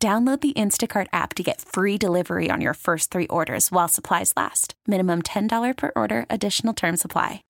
Download the Instacart app to get free delivery on your first three orders while supplies last. Minimum $10 per order, additional term supply.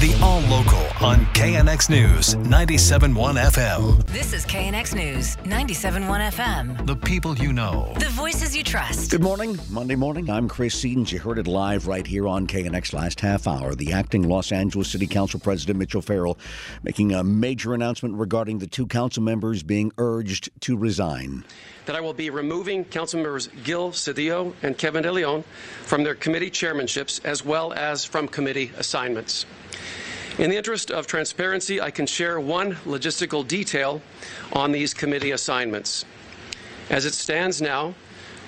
The All Local on KNX News 97.1 FM. This is KNX News 97.1 FM. The people you know. The voices you trust. Good morning. Monday morning. I'm Chris Sedens. You heard it live right here on KNX last half hour. The acting Los Angeles City Council President Mitch O'Farrell making a major announcement regarding the two council members being urged to resign. That I will be removing council members Gil Cedillo and Kevin De Leon from their committee chairmanships as well as from committee assignments. In the interest of transparency, I can share one logistical detail on these committee assignments. As it stands now,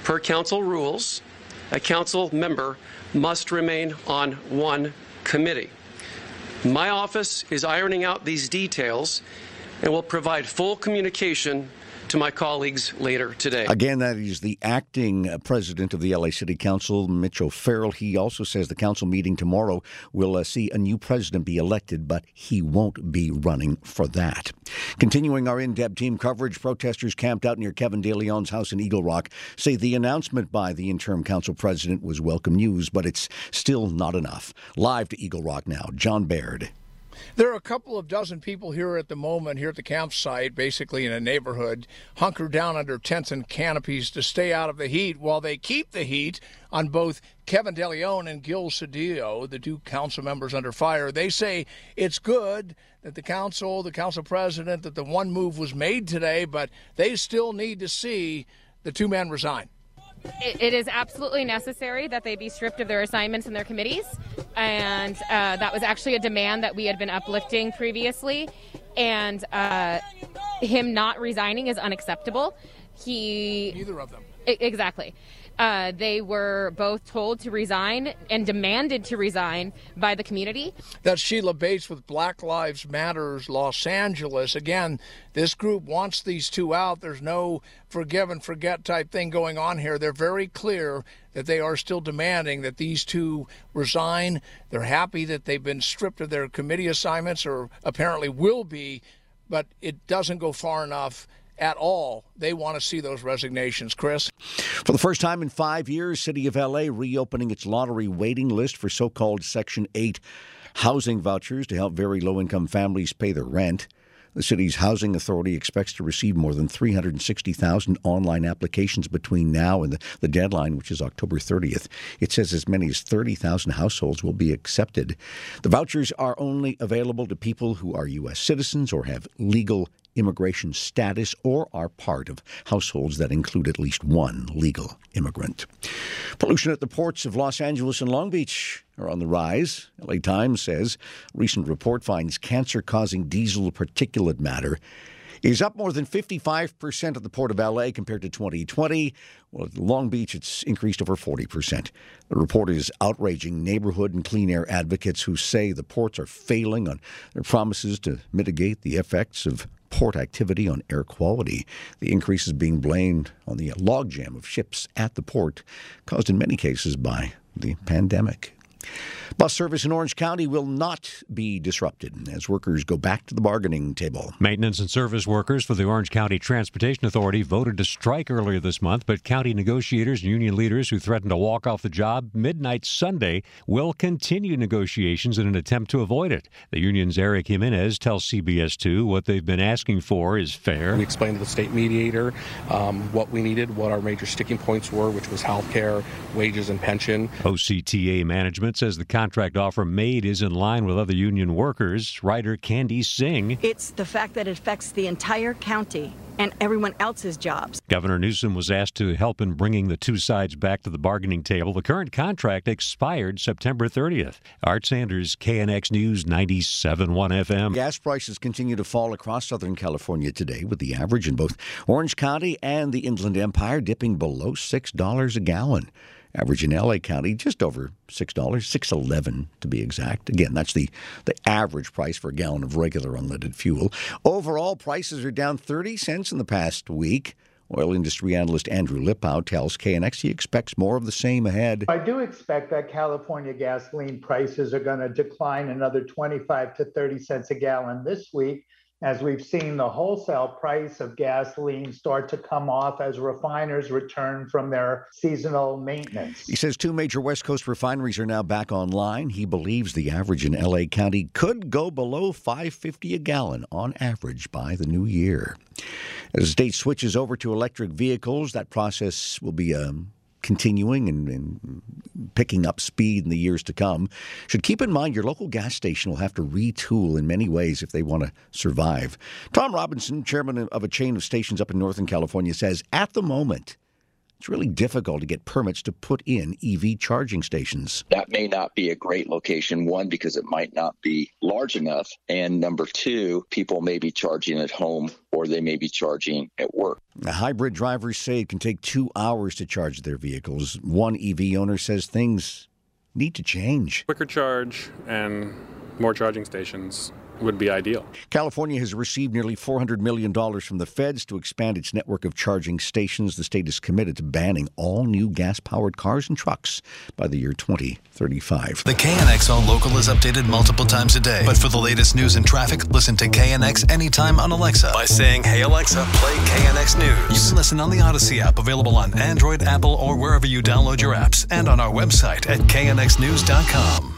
per council rules, a council member must remain on one committee. My office is ironing out these details and will provide full communication to my colleagues later today. Again, that is the acting uh, president of the LA City Council, Mitch O'Farrell. He also says the council meeting tomorrow will uh, see a new president be elected, but he won't be running for that. Continuing our in depth team coverage, protesters camped out near Kevin De Leon's house in Eagle Rock say the announcement by the interim council president was welcome news, but it's still not enough. Live to Eagle Rock now, John Baird. There are a couple of dozen people here at the moment, here at the campsite, basically in a neighborhood, hunkered down under tents and canopies to stay out of the heat while they keep the heat on both Kevin DeLeon and Gil Cedillo, the two council members under fire. They say it's good that the council, the council president, that the one move was made today, but they still need to see the two men resign it, it is absolutely necessary that they be stripped of their assignments and their committees. And uh, that was actually a demand that we had been uplifting previously. And uh, him not resigning is unacceptable. He. Neither of them. Exactly. Uh, they were both told to resign and demanded to resign by the community. That's Sheila Bates with Black Lives Matters Los Angeles. Again, this group wants these two out. There's no forgive and forget type thing going on here. They're very clear that they are still demanding that these two resign. They're happy that they've been stripped of their committee assignments, or apparently will be, but it doesn't go far enough at all. They want to see those resignations. Chris? For the first time in five years, City of LA reopening its lottery waiting list for so called Section 8 housing vouchers to help very low income families pay their rent. The city's housing authority expects to receive more than 360,000 online applications between now and the, the, deadline, which is October 30th. It says as many as 30,000 households will be accepted. The vouchers are only available to people who are U.S. citizens or have legal immigration status or are part of households that include at least one legal immigrant. Pollution at the ports of Los Angeles and Long Beach are on the rise. LA Times says recent report finds cancer causing diesel particulate matter is up more than 55% at the Port of LA compared to 2020. Well, at Long Beach, it's increased over 40%. The report is outraging neighborhood and clean air advocates who say the ports are failing on their promises to mitigate the effects of port activity on air quality. The increase is being blamed on the logjam of ships at the port, caused in many cases by the pandemic. Bus service in Orange County will not be disrupted as workers go back to the bargaining table. Maintenance and service workers for the Orange County Transportation Authority voted to strike earlier this month, but county negotiators and union leaders who threatened to walk off the job midnight Sunday will continue negotiations in an attempt to avoid it. The union's Eric Jimenez tells CBS 2 what they've been asking for is fair. We explained to the state mediator um, what we needed, what our major sticking points were, which was health care, wages, and pension. OCTA management management says the contract offer made is in line with other union workers. Writer Candy Singh. It's the fact that it affects the entire county and everyone else's jobs. Governor Newsom was asked to help in bringing the two sides back to the bargaining table. The current contract expired September 30th. Art Sanders, KNX News 97.1 FM. Gas prices continue to fall across Southern California today, with the average in both Orange County and the Inland Empire dipping below $6 a gallon. Average in LA County just over six dollars, six eleven to be exact. Again, that's the the average price for a gallon of regular unleaded fuel. Overall, prices are down thirty cents in the past week. Oil industry analyst Andrew Lipow tells KNX he expects more of the same ahead. I do expect that California gasoline prices are going to decline another 25 to 30 cents a gallon this week as we've seen the wholesale price of gasoline start to come off as refiners return from their seasonal maintenance. He says two major West Coast refineries are now back online. He believes the average in LA County could go below 550 a gallon on average by the new year. As the state switches over to electric vehicles, that process will be um, continuing and, and, picking up speed in the years to come. Should keep in mind your local gas station will have to retool in many ways if they want to survive. Tom Robinson, chairman of a chain of stations up in Northern California, says at the moment, it's really difficult to get permits to put in EV charging stations. That may not be a great location, one, because it might not be large enough. And number two, people may be charging at home or they may be charging at work. The hybrid drivers say it can take two hours to charge their vehicles. One EV owner says things need to change. Quicker charge and more charging stations would be ideal. California has received nearly $400 million from the feds to expand its network of charging stations. The state is committed to banning all new gas powered cars and trucks by the year 2035. The KNX All Local is updated multiple times a day. But for the latest news and traffic, listen to KNX anytime on Alexa by saying, Hey Alexa, play KNX News. You can listen on the Audacy app, available on Android, Apple, or wherever you download your apps, and on our website at knxnews.com.